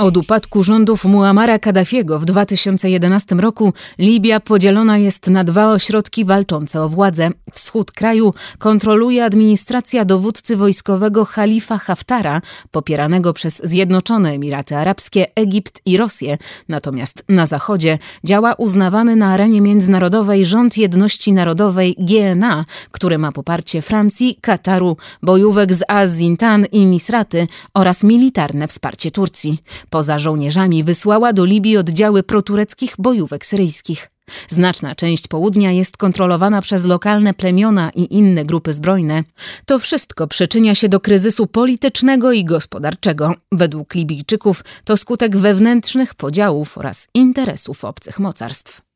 Od upadku rządów Muamara Kaddafiego w 2011 roku Libia podzielona jest na dwa ośrodki walczące o władzę. Wschód kraju kontroluje administracja dowódcy wojskowego Khalifa Haftara, popieranego przez Zjednoczone Emiraty Arabskie, Egipt i Rosję. Natomiast na zachodzie działa uznawany na arenie międzynarodowej rząd jedności narodowej GNA, który ma poparcie Francji, Kataru, bojówek z Azintan i Misraty oraz militarne wsparcie Turcji. Poza żołnierzami wysłała do Libii oddziały protureckich bojówek syryjskich. Znaczna część południa jest kontrolowana przez lokalne plemiona i inne grupy zbrojne. To wszystko przyczynia się do kryzysu politycznego i gospodarczego. Według Libijczyków to skutek wewnętrznych podziałów oraz interesów obcych mocarstw.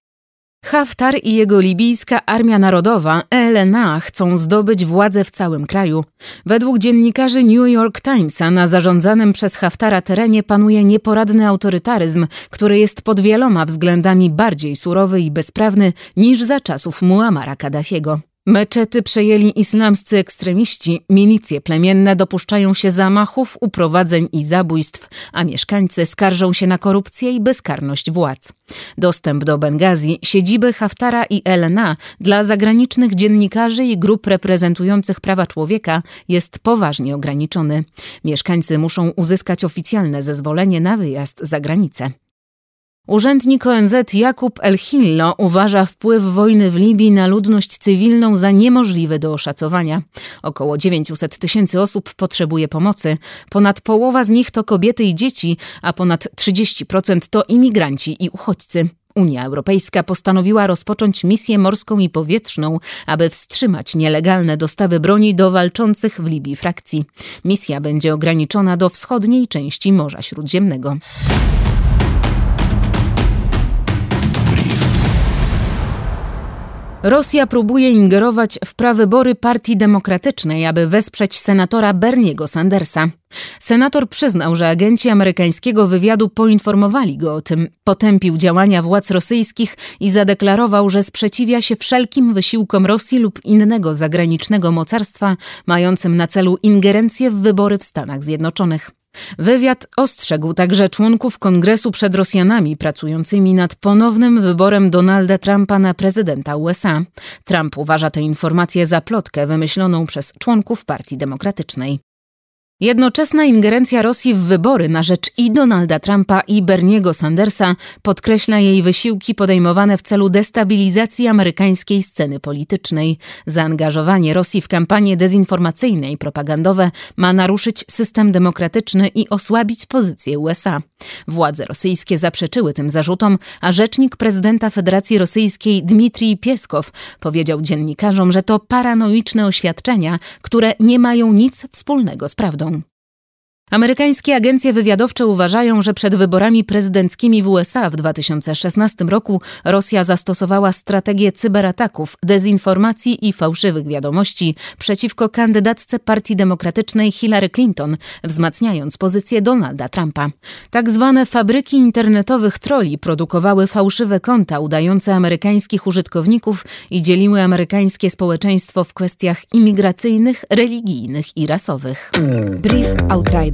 Haftar i jego libijska Armia Narodowa LNA chcą zdobyć władzę w całym kraju. Według dziennikarzy New York Timesa na zarządzanym przez Haftara terenie panuje nieporadny autorytaryzm, który jest pod wieloma względami bardziej surowy i bezprawny niż za czasów Muamara Kaddafiego. Meczety przejęli islamscy ekstremiści, milicje plemienne dopuszczają się zamachów, uprowadzeń i zabójstw, a mieszkańcy skarżą się na korupcję i bezkarność władz. Dostęp do Bengazji, siedziby Haftara i LNA dla zagranicznych dziennikarzy i grup reprezentujących prawa człowieka jest poważnie ograniczony. Mieszkańcy muszą uzyskać oficjalne zezwolenie na wyjazd za granicę. Urzędnik ONZ Jakub El-Hillo uważa wpływ wojny w Libii na ludność cywilną za niemożliwy do oszacowania. Około 900 tysięcy osób potrzebuje pomocy. Ponad połowa z nich to kobiety i dzieci, a ponad 30% to imigranci i uchodźcy. Unia Europejska postanowiła rozpocząć misję morską i powietrzną, aby wstrzymać nielegalne dostawy broni do walczących w Libii frakcji. Misja będzie ograniczona do wschodniej części Morza Śródziemnego. Rosja próbuje ingerować w prawybory Partii Demokratycznej, aby wesprzeć senatora Berniego Sandersa. Senator przyznał, że agenci amerykańskiego wywiadu poinformowali go o tym. Potępił działania władz rosyjskich i zadeklarował, że sprzeciwia się wszelkim wysiłkom Rosji lub innego zagranicznego mocarstwa mającym na celu ingerencję w wybory w Stanach Zjednoczonych. Wywiad ostrzegł także członków kongresu przed Rosjanami pracującymi nad ponownym wyborem Donalda Trumpa na prezydenta USA. Trump uważa tę informację za plotkę wymyśloną przez członków Partii Demokratycznej. Jednoczesna ingerencja Rosji w wybory na rzecz i Donalda Trumpa i Berniego Sandersa podkreśla jej wysiłki podejmowane w celu destabilizacji amerykańskiej sceny politycznej. Zaangażowanie Rosji w kampanie dezinformacyjne i propagandowe ma naruszyć system demokratyczny i osłabić pozycję USA. Władze rosyjskie zaprzeczyły tym zarzutom, a rzecznik prezydenta Federacji Rosyjskiej Dmitrij Pieskow powiedział dziennikarzom, że to paranoiczne oświadczenia, które nie mają nic wspólnego z prawdą. Amerykańskie agencje wywiadowcze uważają, że przed wyborami prezydenckimi w USA w 2016 roku Rosja zastosowała strategię cyberataków, dezinformacji i fałszywych wiadomości przeciwko kandydatce Partii Demokratycznej Hillary Clinton, wzmacniając pozycję Donalda Trumpa. Tak zwane fabryki internetowych troli produkowały fałszywe konta udające amerykańskich użytkowników i dzieliły amerykańskie społeczeństwo w kwestiach imigracyjnych, religijnych i rasowych. Brief Outrider